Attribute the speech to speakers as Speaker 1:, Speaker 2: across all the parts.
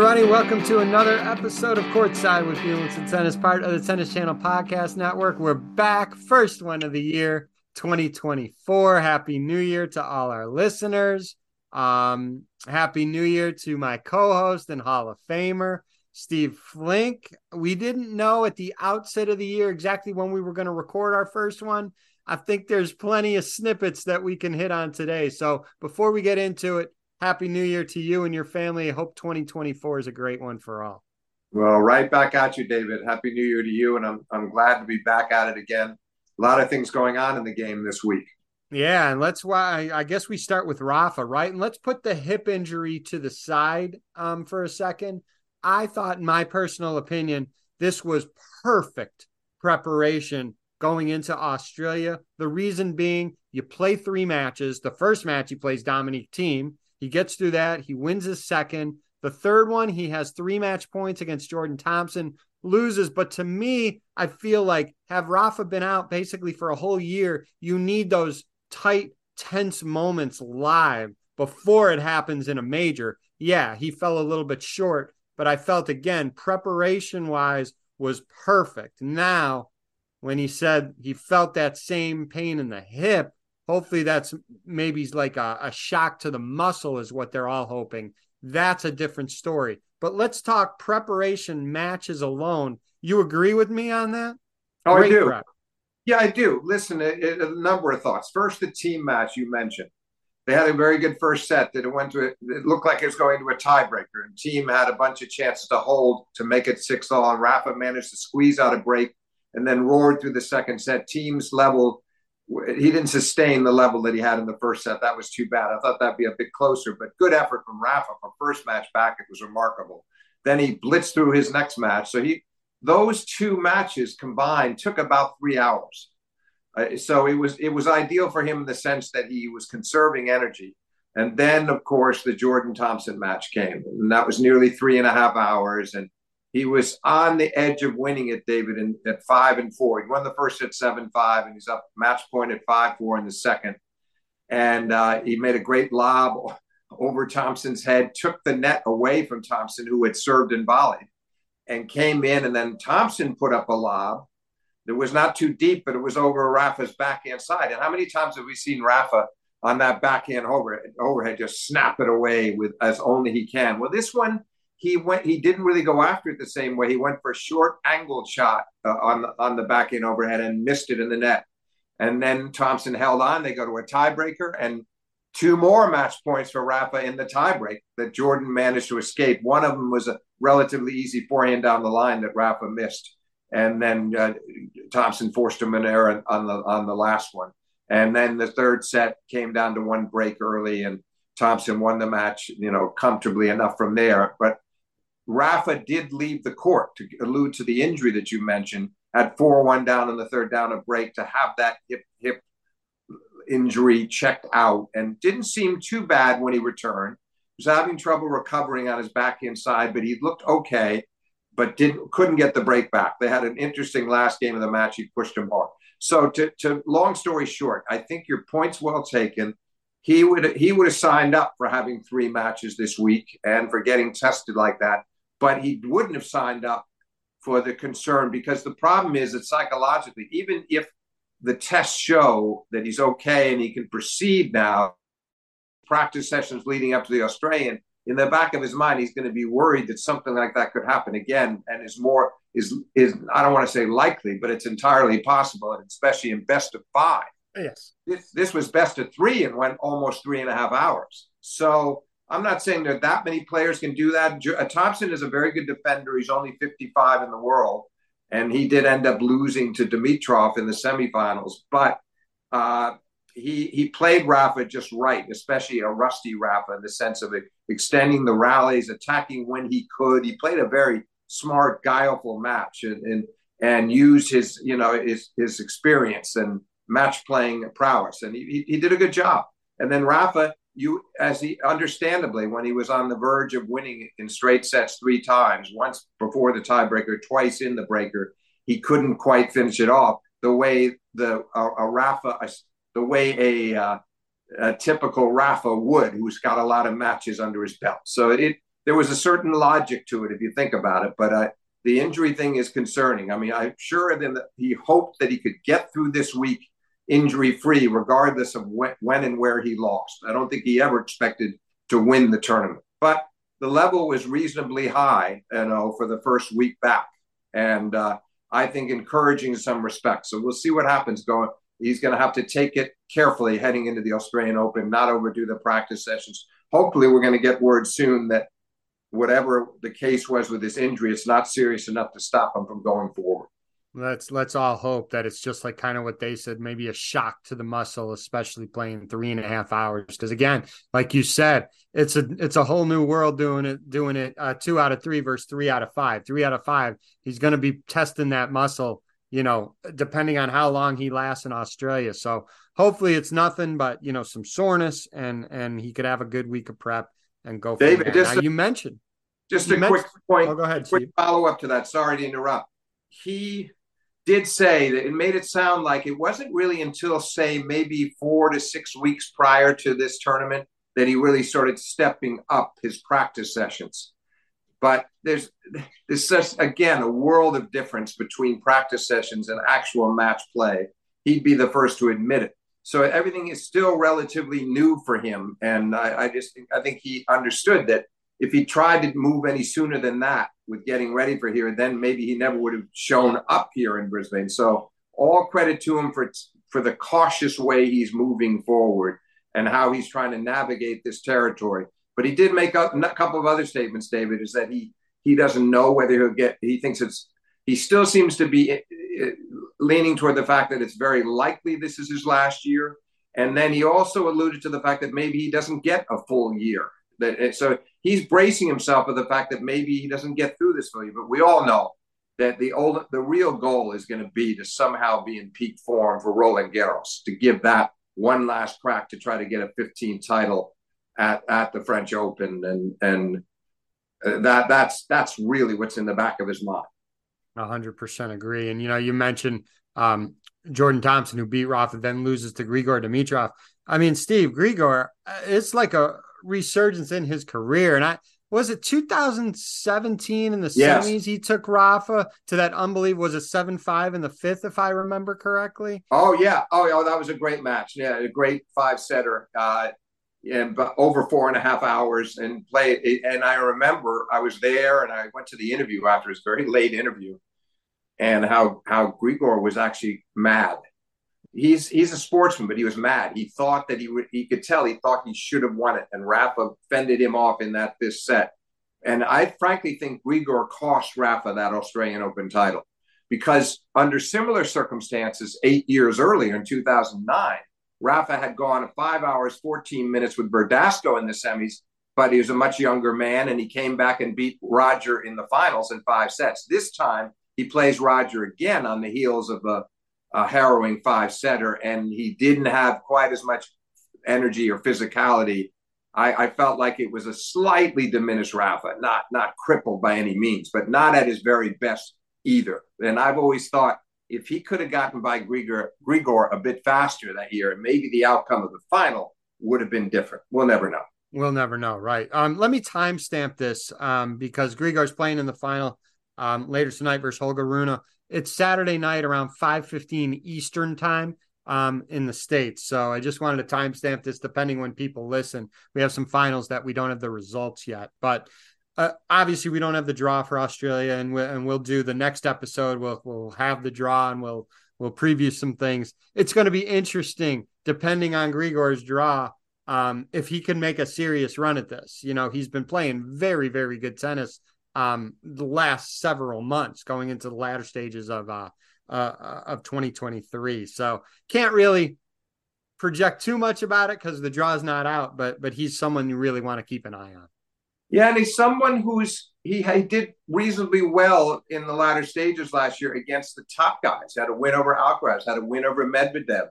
Speaker 1: everybody. Welcome to another episode of Courtside with Beilinson Tennis, part of the Tennis Channel Podcast Network. We're back, first one of the year, 2024. Happy New Year to all our listeners. Um, happy New Year to my co-host and Hall of Famer, Steve Flink. We didn't know at the outset of the year exactly when we were going to record our first one. I think there's plenty of snippets that we can hit on today. So before we get into it, Happy New Year to you and your family. I hope 2024 is a great one for all.
Speaker 2: Well, right back at you, David. Happy New Year to you. And I'm, I'm glad to be back at it again. A lot of things going on in the game this week.
Speaker 1: Yeah, and let's why I guess we start with Rafa, right? And let's put the hip injury to the side um, for a second. I thought, in my personal opinion, this was perfect preparation going into Australia. The reason being, you play three matches. The first match he plays Dominic Thiem. He gets through that. He wins his second. The third one, he has three match points against Jordan Thompson, loses. But to me, I feel like have Rafa been out basically for a whole year, you need those tight, tense moments live before it happens in a major. Yeah, he fell a little bit short, but I felt again, preparation wise was perfect. Now, when he said he felt that same pain in the hip, Hopefully, that's maybe like a, a shock to the muscle, is what they're all hoping. That's a different story. But let's talk preparation matches alone. You agree with me on that?
Speaker 2: Oh, Great I do. Prep. Yeah, I do. Listen, a, a, number of thoughts. First, the Thiem match you mentioned. They had a very good first set that it went to. It looked like it was going to a tiebreaker, and Thiem had a bunch of chances to hold to make it six all. And Rafa managed to squeeze out a break, and then roared through the second set. Thiem's level he didn't sustain the level that he had in the first set. That was too bad. I thought that'd be a bit closer, but good effort from Rafa for first match back. It was remarkable. Then he blitzed through his next match. So he those two matches combined took about three hours. Uh, so it was it was ideal for him in the sense that he was conserving energy. And then, of course, the Jordan Thompson match came, and that was nearly three and a half hours. And he was on the edge of winning it, David, in, at five and four. He won the first at seven five, and he's up match point at five four in the second. And uh, he made a great lob over Thompson's head, took the net away from Thompson, who had served and volleyed, and came in. And then Thompson put up a lob that was not too deep, but it was over Rafa's backhand side. And how many times have we seen Rafa on that backhand overhead, overhead just snap it away with as only he can? Well, this one he went he didn't really go after it the same way. He went for a short angled shot uh, on the on the back end overhead and missed it in the net. And then thompson held on. They go to a tiebreaker and two more match points for rafa in the tiebreak that jordan managed to escape. One of them was a relatively easy forehand down the line that rafa missed. And then uh, thompson forced him an error on the on the last one. And then the third set came down to one break early and Thompson won the match, you know, comfortably enough from there. But Rafa did leave the court to allude to the injury that you mentioned. at 4 1 down in the third down a break to have that hip, hip injury checked out and didn't seem too bad when he returned. He was having trouble recovering on his back inside, but he looked okay, but didn't couldn't get the break back. They had an interesting last game of the match. He pushed him hard. So to, to long story short, I think your point's well taken. He would he would have signed up for having three matches this week and for getting tested like that but he wouldn't have signed up for the concern because the problem is that psychologically, even if the tests show that he's okay and he can proceed now, practice sessions leading up to the Australian, in the back of his mind, he's going to be worried that something like that could happen again, and is more is is I don't want to say likely, but it's entirely possible, and especially in best of five.
Speaker 1: Yes,
Speaker 2: this this was best of three and went almost three and a half hours. So I'm not saying that that many players can do that. Uh, Thompson is a very good defender. He's only 55 in the world, and he did end up losing to Dimitrov in the semifinals. But uh, he he played Rafa just right, especially a rusty Rafa in the sense of extending the rallies, attacking when he could. He played a very smart, guileful match, and and, and used his you know his his experience and match playing prowess, and he, he did a good job. And then Rafa you as he understandably when he was on the verge of winning in straight sets three times once before the tiebreaker twice in the breaker he couldn't quite finish it off the way the a, rafa a, the way a, uh, a typical rafa would who's got a lot of matches under his belt so it there was a certain logic to it if you think about it. But uh, the injury thing is concerning. I mean, I'm sure that he hoped that he could get through this week injury free, regardless of when, when and where he lost. I don't think he ever expected to win the tournament, but the level was reasonably high, you know, for the first week back, and uh, I think encouraging in some respects. So we'll see what happens going. He's going to have to take it carefully heading into the Australian Open, not overdo the practice sessions. Hopefully, we're going to get word soon that whatever the case was with this injury, it's not serious enough to stop him from going forward.
Speaker 1: Let's let's all hope that it's just like kind of what they said, maybe a shock to the muscle, especially playing three and a half hours. Because again, like you said, it's a it's a whole new world doing it doing it uh, two out of three versus three out of five. Three out of five, he's going to be testing that muscle, you know, depending on how long he lasts in Australia. So hopefully, it's nothing but you know some soreness, and and he could have a good week of prep and go. David, just now, a, you mentioned
Speaker 2: just you a mentioned, quick point.
Speaker 1: Oh, go ahead.
Speaker 2: Quick follow up to that. Sorry to interrupt. He did say that it made it sound like it wasn't really until say maybe four to six weeks prior to this tournament that he really started stepping up his practice sessions. But there's there's such again a world of difference between practice sessions and actual match play. He'd be the first to admit it. So everything is still relatively new for him, and I, I just I think he understood that if he tried to move any sooner than that with getting ready for here, then maybe he never would have shown up here in Brisbane. So all credit to him for for the cautious way he's moving forward and how he's trying to navigate this territory. But he did make a, a couple of other statements. David is that he he doesn't know whether he'll get. He thinks it's. He still seems to be eh, leaning toward the fact that it's very likely this is his last year. And then he also alluded to the fact that maybe he doesn't get a full year. That so he's bracing himself for the fact that maybe he doesn't get through this for you. But we all know that the old the real goal is going to be to somehow be in peak form for Roland Garros to give that one last crack to try to get a 15 title at, at the French Open and and uh, that that's that's really what's in the back of his mind.
Speaker 1: hundred percent agree. And you know, you mentioned um, Jordan Thompson who beat Rafa, then loses to Grigor Dimitrov. I mean, Steve Grigor, uh, it's like a resurgence in his career. And I was it 2017 in the yes. semis he took Rafa to that unbelievable was a seven five in the fifth if I remember correctly.
Speaker 2: Oh yeah, oh yeah, that was a great match. Yeah, a great five setter. Uh, and over four and a half hours and play. And I remember I was there and I went to the interview after his very late interview, and how how Grigor was actually mad he's he's a sportsman, but he was mad. He thought that he would. He could tell. He thought he should have won it, and Rafa fended him off in that this set. And I frankly think Grigor cost Rafa that Australian Open title because under similar circumstances, eight years earlier in 2009, Rafa had gone five hours, 14 minutes with Verdasco in the semis, but he was a much younger man, and he came back and beat Roger in the finals in five sets. This time, he plays Roger again on the heels of a a harrowing five setter, and he didn't have quite as much energy or physicality. I, I, felt like it was a slightly diminished Rafa, not not crippled by any means, but not at his very best either. And I've always thought if he could have gotten by Grigor, Grigor a bit faster that year, maybe the outcome of the final would have been different. We'll never know.
Speaker 1: We'll never know, right? Um, let me timestamp this um, because Grigor's playing in the final um, later tonight versus Holger Rune. It's Saturday night around 5:15 Eastern time um, in the states. So I just wanted to timestamp this, depending when people listen. We have some finals that we don't have the results yet, but uh, obviously we don't have the draw for Australia, and we, and we'll do the next episode. We'll we'll have the draw and we'll we'll preview some things. It's going to be interesting, depending on Grigor's draw. Um, if he can make a serious run at this, you know, he's been playing very, very good tennis um, the last several months going into the latter stages of uh, uh, of 2023. So can't really project too much about it because the draw's not out, but but he's someone you really want to keep an eye on.
Speaker 2: Yeah, and he's someone who's he, he did reasonably well in the latter stages last year against the top guys. Had a win over Alcaraz, had a win over Medvedev.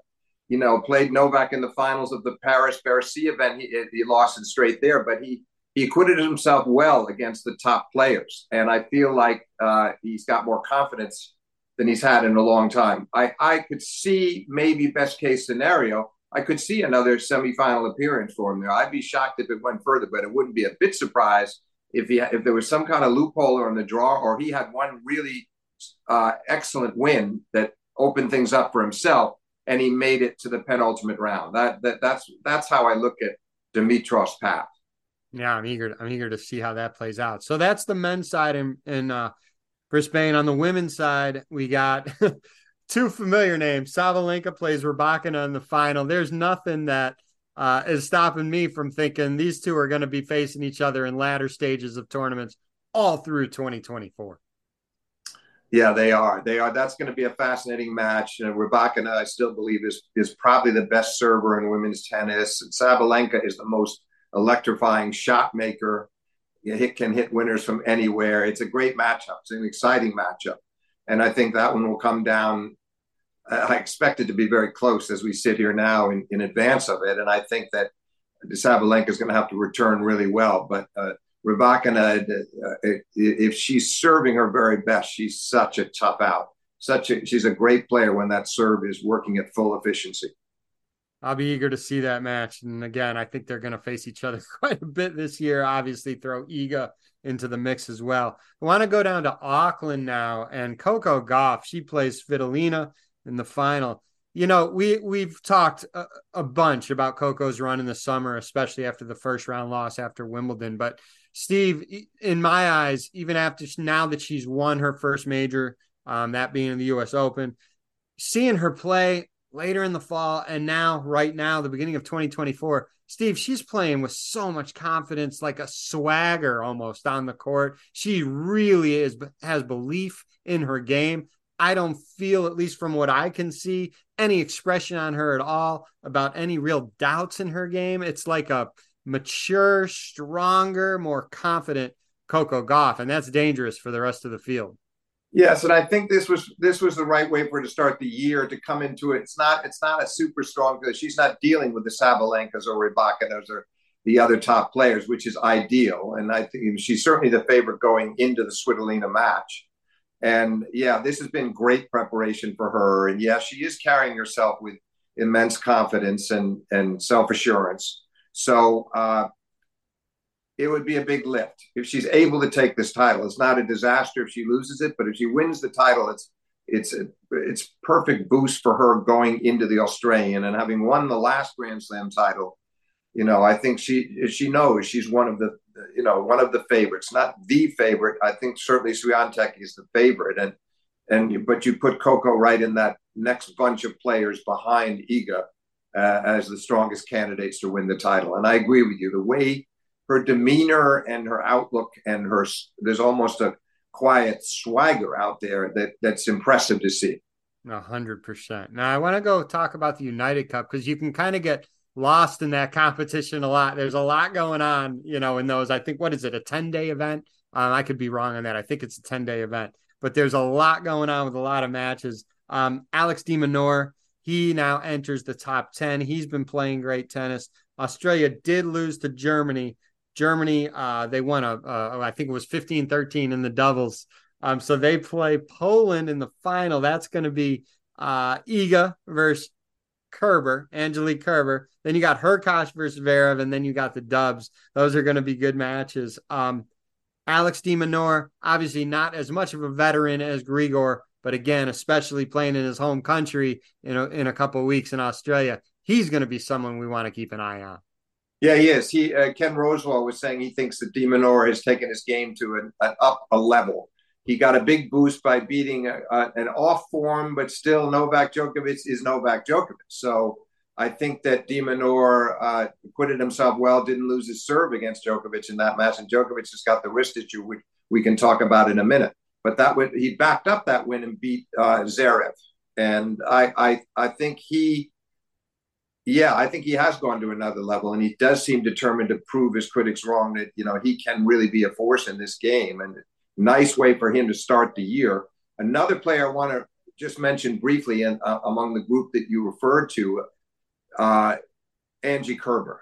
Speaker 2: You know, played Novak in the finals of the Paris Bercy event. He, he lost it straight there, but he he acquitted himself well against the top players, and I feel like uh, he's got more confidence than he's had in a long time. I, I could see maybe best case scenario. I could see another semifinal appearance for him there. I'd be shocked if it went further, but it wouldn't be a bit surprised if he if there was some kind of loophole in the draw, or he had one really uh, excellent win that opened things up for himself, and he made it to the penultimate round. That that that's that's how I look at Dimitrov's path.
Speaker 1: Yeah, I'm eager. I'm eager to see how that plays out. So that's the men's side in in uh, Brisbane. On the women's side, we got two familiar names. Sabalenka plays Rybakina in the final. There's nothing that uh, is stopping me from thinking these two are going to be facing each other in latter stages of tournaments all through 2024.
Speaker 2: Yeah, they are. They are. That's going to be a fascinating match. You know, Rybakina, I still believe, is is probably the best server in women's tennis. And Sabalenka is the most electrifying shot maker. It can hit winners from anywhere. It's a great matchup. It's an exciting matchup, and I think that one will come down I expect it to be very close as we sit here now in, in advance of it. And I think that Sabalenka is going to have to return really well. But uh, Rybakina, uh, if she's serving her very best, she's such a tough out. Such a, she's a great player when that serve is working at full efficiency.
Speaker 1: I'll be eager to see that match. And again, I think they're going to face each other quite a bit this year. Obviously, throw Iga into the mix as well. I want to go down to Auckland now, and Coco Gauff. She plays Svitolina in the final. You know, we we've talked a, a, bunch about Coco's run in the summer, especially after the first round loss after Wimbledon. But Steve, in my eyes, even after now that she's won her first major, um, that being in the U.S. Open, seeing her play later in the fall and now, right now, the beginning of 2024, Steve, she's playing with so much confidence, like a swagger almost on the court. She really is has belief in her game. I don't feel, at least from what I can see, any expression on her at all about any real doubts in her game. It's like a mature, stronger, more confident Coco Gauff, and that's dangerous for the rest of the field.
Speaker 2: Yes, and I think this was this was the right way for her to start the year to come into it. It's not it's not a super strong because she's not dealing with the Sabalenkas or Rybaka. Those are the other top players, which is ideal. And I think she's certainly the favorite going into the Svitolina match. And yeah, this has been great preparation for her. And yeah, she is carrying herself with immense confidence and, and self assurance. So uh, it would be a big lift if she's able to take this title. It's not a disaster if she loses it, but if she wins the title, it's it's a, it's perfect boost for her going into the Australian and having won the last Grand Slam title. You know, I think she she knows she's one of the you know, one of the favorites, not the favorite. I think certainly Swiatek is the favorite, and and but you put Coco right in that next bunch of players behind Iga uh, as the strongest candidates to win the title. And I agree with you. The way her demeanor and her outlook and her there's almost a quiet swagger out there that that's impressive to see.
Speaker 1: A hundred percent. Now I want to go talk about the United Cup because you can kind of get lost in that competition a lot. There's a lot going on, you know, in those. I think what is it, a 10 day event? Um, I could be wrong on that. I think it's a 10 day event, but there's a lot going on with a lot of matches. Um, Alex de Minaur, he now enters the top 10. He's been playing great tennis. Australia did lose to Germany. Germany, uh, they won a, a, I think it was 15 13 in the doubles. Um, so they play Poland in the final. That's going to be uh, Iga versus Kerber, Angelique Kerber. Then you got Hurkacz versus Zverev, and then you got the Dubs. Those are going to be good matches. Um, Alex de Minaur, obviously not as much of a veteran as Grigor, but again, especially playing in his home country in a, in a couple weeks in Australia, he's going to be someone we want to keep an eye on.
Speaker 2: Yeah, he is. He uh, Ken Rosewall was saying he thinks that de Minaur has taken his game to an, an up a level. He got a big boost by beating a, a, an off form, but still Novak Djokovic is Novak Djokovic. So I think that de Minaur uh, acquitted himself well, didn't lose his serve against Djokovic in that match, and Djokovic has got the wrist issue, which we can talk about in a minute. But that would he backed up that win and beat uh, Zverev, and I, I I think he, yeah, I think he has gone to another level, and he does seem determined to prove his critics wrong that you know he can really be a force in this game, and Nice way for him to start the year. Another player I want to just mention briefly, and uh, among the group that you referred to, uh, Angie Kerber.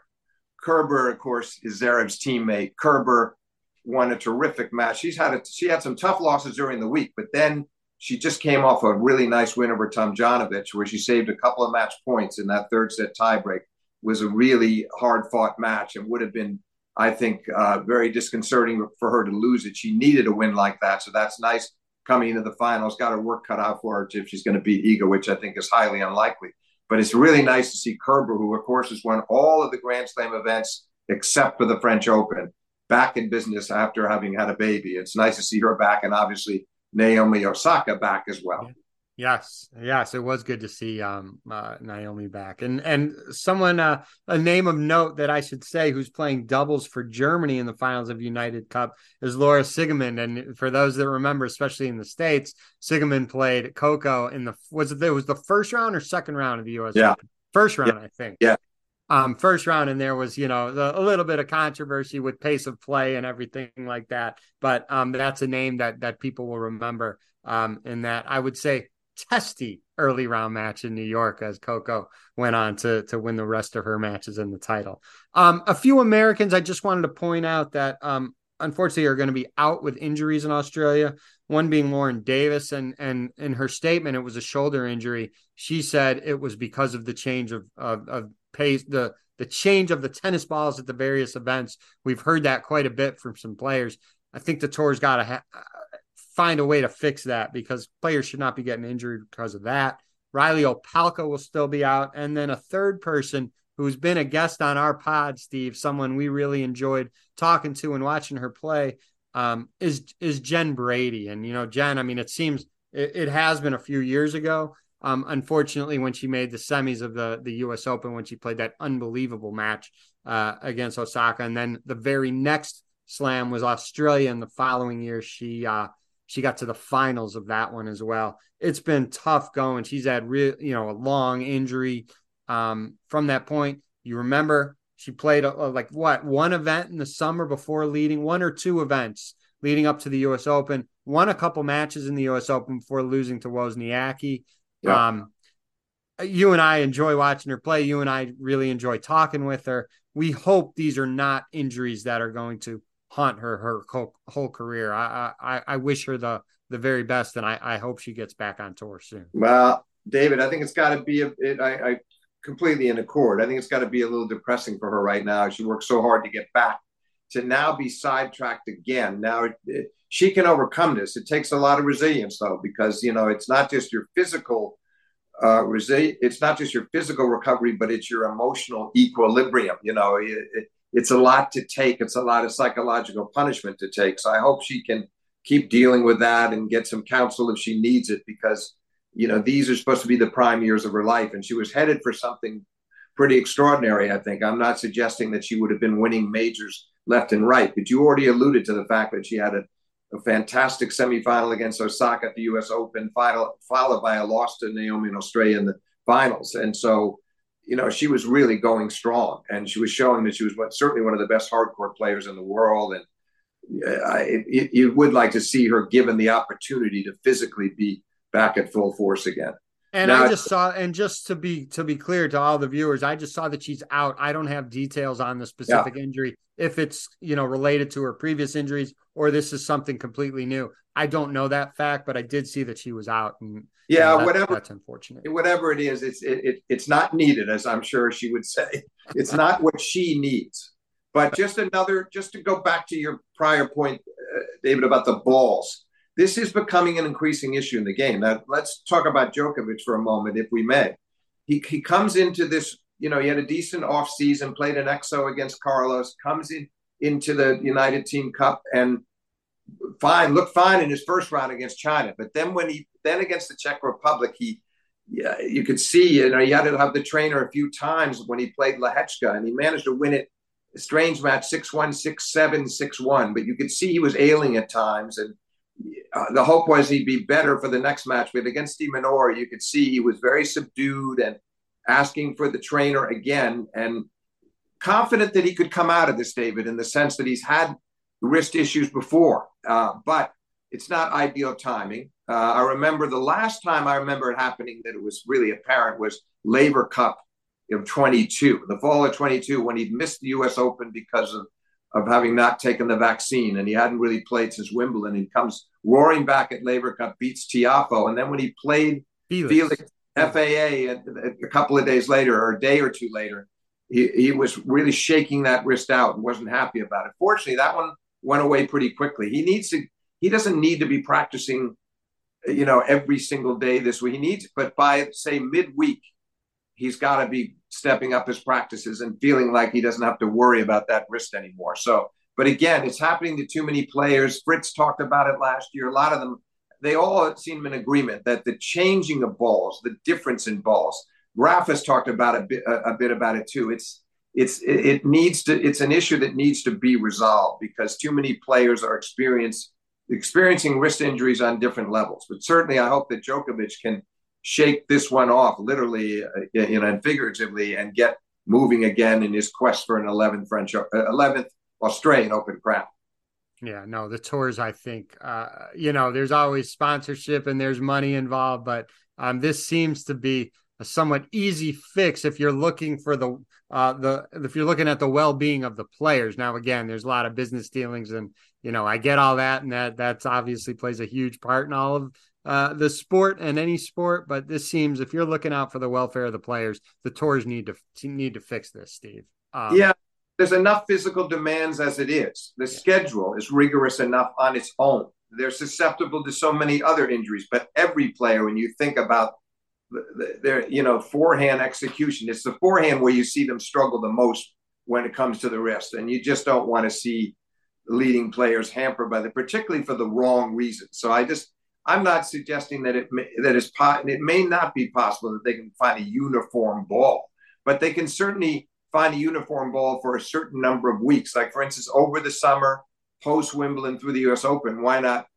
Speaker 2: Kerber, of course, is Zverev's teammate. Kerber won a terrific match. She's had a, she had some tough losses during the week, but then she just came off a really nice win over Tom Tomljanovic, where she saved a couple of match points in that third set tiebreak. Was a really hard fought match and would have been I think uh, very disconcerting for her to lose it. She needed a win like that, so that's nice coming into the finals. Got her work cut out for her if she's going to beat Iga, which I think is highly unlikely. But it's really nice to see Kerber, who of course has won all of the Grand Slam events except for the French Open, back in business after having had a baby. It's nice to see her back, and obviously Naomi Osaka back as well.
Speaker 1: Yes, yes, it was good to see um, uh, Naomi back, and and someone uh, a name of note that I should say who's playing doubles for Germany in the finals of United Cup is Laura Siegemund, and for those that remember, especially in the states, Siegemund played Coco in the was it, it was the first round or second round of the U.S.
Speaker 2: Yeah,
Speaker 1: Open? first round, yeah. I think.
Speaker 2: Yeah,
Speaker 1: um, first round, and there was, you know, the, a little bit of controversy with pace of play and everything like that. But um, that's a name that that people will remember. Um, in that, I would say, testy early round match in New York as Coco went on to to win the rest of her matches in the title. Um, a few Americans, I just wanted to point out that um, unfortunately are going to be out with injuries in Australia. One being Lauren Davis, and and in her statement, it was a shoulder injury. She said it was because of the change of of, of pace, the the change of the tennis balls at the various events. We've heard that quite a bit from some players. I think the tour's got to ha- find a way to fix that because players should not be getting injured because of that. Reilly Opelka will still be out, and then a third person who's been a guest on our pod, Steve, someone we really enjoyed talking to and watching her play, um, is is Jen Brady. And you know, Jen, I mean, it seems it, it has been a few years ago, um, unfortunately, when she made the semis of the the U.S. Open, when she played that unbelievable match uh, against Osaka, and then the very next slam was Australia, and the following year she uh, she got to the finals of that one as well. It's been tough going. She's had real, you know, a long injury. Um, from that point, you remember she played uh, like what one event in the summer before leading one or two events leading up to the U.S. Open. Won a couple matches in the U.S. Open before losing to Wozniacki. Yeah. Um, you and I enjoy watching her play. You and I really enjoy talking with her. We hope these are not injuries that are going to haunt her her whole, whole career. I, I I wish her the the very best, and I, I hope she gets back on tour soon.
Speaker 2: Well, David, I think it's got to be a. It, I, I completely in accord. I think it's got to be a little depressing for her right now. She worked so hard to get back to now be sidetracked again. Now it, it, she can overcome this. It takes a lot of resilience though, because you know it's not just your physical uh, resi- It's not just your physical recovery, but it's your emotional equilibrium. You know, it, it's a lot to take. It's a lot of psychological punishment to take. So I hope she can keep dealing with that and get some counsel if she needs it, because you know these are supposed to be the prime years of her life, and she was headed for something pretty extraordinary. I think I'm not suggesting that she would have been winning majors left and right. But you already alluded to the fact that she had a, a fantastic semifinal against Osaka at the U.S. Open, final, followed by a loss to Naomi in Australia in the finals. And so, you know, she was really going strong, and she was showing that she was certainly one of the best hard court players in the world. And uh, I, you would like to see her given the opportunity to physically be back at full force again.
Speaker 1: And now, I just saw, and just to be to be clear to all the viewers, I just saw that she's out. I don't have details on the specific yeah. injury, if it's you know related to her previous injuries or this is something completely new. I don't know that fact, but I did see that she was out. And
Speaker 2: yeah,
Speaker 1: know,
Speaker 2: whatever.
Speaker 1: That's unfortunate.
Speaker 2: Whatever it is, it's it, it, it's not needed, as I'm sure she would say. It's not what she needs. But just another, just to go back to your prior point, uh, David, about the balls this is becoming an increasing issue in the game. Now, let's talk about Djokovic for a moment, if we may. He, he comes into this, you know, he had a decent off season, played an EXO against Carlos, comes in into the United Team Cup and fine, looked fine in his first round against China. But then when he then against the Czech Republic, he yeah, you could see, you know, he had to have the trainer a few times when he played Lehecka, and he managed to win it. A strange match, 6 1, 6 7, 6 1. But you could see he was ailing at times. And uh, the hope was he'd be better for the next match. But against De Minaur, you could see he was very subdued and asking for the trainer again and confident that he could come out of this, David, in the sense that he's had wrist issues before. Uh, but it's not ideal timing. Uh, I remember the last time I remember it happening that it was really apparent was Laver Cup of 22, the fall of 22, when he'd missed the U.S. Open because of of having not taken the vaccine, and he hadn't really played since Wimbledon. He comes roaring back at Laver Cup, beats Tiafoe, and then when he played Felix, Felix FAA a, a, couple of days later or a day or two later, he, he was really shaking that wrist out and wasn't happy about it. Fortunately, that one went away pretty quickly. He needs to. He doesn't need to be practicing, you know, every single day this week. He needs, but by say midweek, he's got to be stepping up his practices and feeling like he doesn't have to worry about that wrist anymore. So, but again, it's happening to too many players. Fritz talked about it last year. A lot of them, they all seem in agreement that the changing of balls, the difference in balls. Graf has talked about a bit, a, a bit about it too. It's it's it needs to it's an issue that needs to be resolved because too many players are experience, experiencing wrist injuries on different levels. But certainly, I hope that Djokovic can shake this one off, literally, uh, you know, and figuratively, and get moving again in his quest for an 11th French, uh, 11th Australian Open crown.
Speaker 1: Yeah, no, the tours. I think, uh, you know, there's always sponsorship and there's money involved, but um, this seems to be a somewhat easy fix if you're looking for the uh, the if you're looking at the well-being of the players. Now, again, there's a lot of business dealings, and you know, I get all that, and that that's obviously plays a huge part in all of uh, the sport and any sport, but this seems if you're looking out for the welfare of the players, the tours need to need to fix this, Steve.
Speaker 2: Um, yeah, there's enough physical demands as it is. The yeah. schedule is rigorous enough on its own. They're susceptible to so many other injuries, but every player, when you think about their, you know, forehand execution, it's the forehand where you see them struggle the most when it comes to the wrist, and you just don't want to see leading players hampered by that, particularly for the wrong reasons. So I just I'm not suggesting that it may, that is po- it may not be possible that they can find a uniform ball, but they can certainly find a uniform ball for a certain number of weeks. Like for instance, over the summer, post Wimbledon through the U.S. Open, why not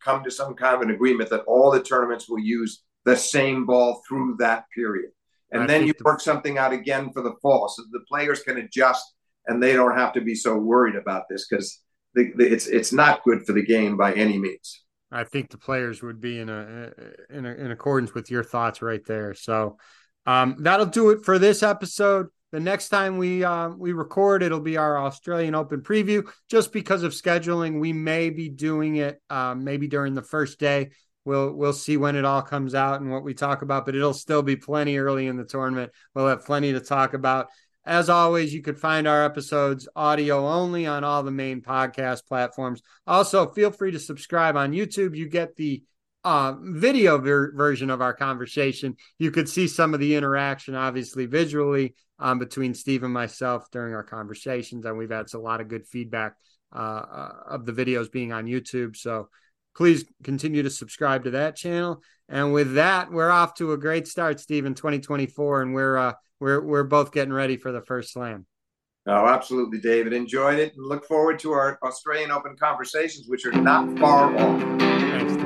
Speaker 2: come to some kind of an agreement that all the tournaments will use the same ball through that period, and I then you work something out again for the fall, so the players can adjust and they don't have to be so worried about this because it's it's not good for the game by any means.
Speaker 1: I think the players would be in a in a, in accordance with your thoughts right there. So um, that'll do it for this episode. The next time we uh, we record, it'll be our Australian Open preview. Just because of scheduling, we may be doing it uh, maybe during the first day. We'll we'll see when it all comes out and what we talk about, but it'll still be plenty early in the tournament. We'll have plenty to talk about. As always, you could find our episodes audio only on all the main podcast platforms. Also, feel free to subscribe on YouTube. You get the uh, video ver- version of our conversation. You could see some of the interaction, obviously, visually um, between Steve and myself during our conversations. And we've had a lot of good feedback uh, uh, of the videos being on YouTube. So please continue to subscribe to that channel. And with that, we're off to a great start, Steve, in 2024. And we're, uh, we're we're both getting ready for the first slam.
Speaker 2: Oh, absolutely, David. Enjoyed it and look forward to our Australian Open conversations, which are not far off. Thanks.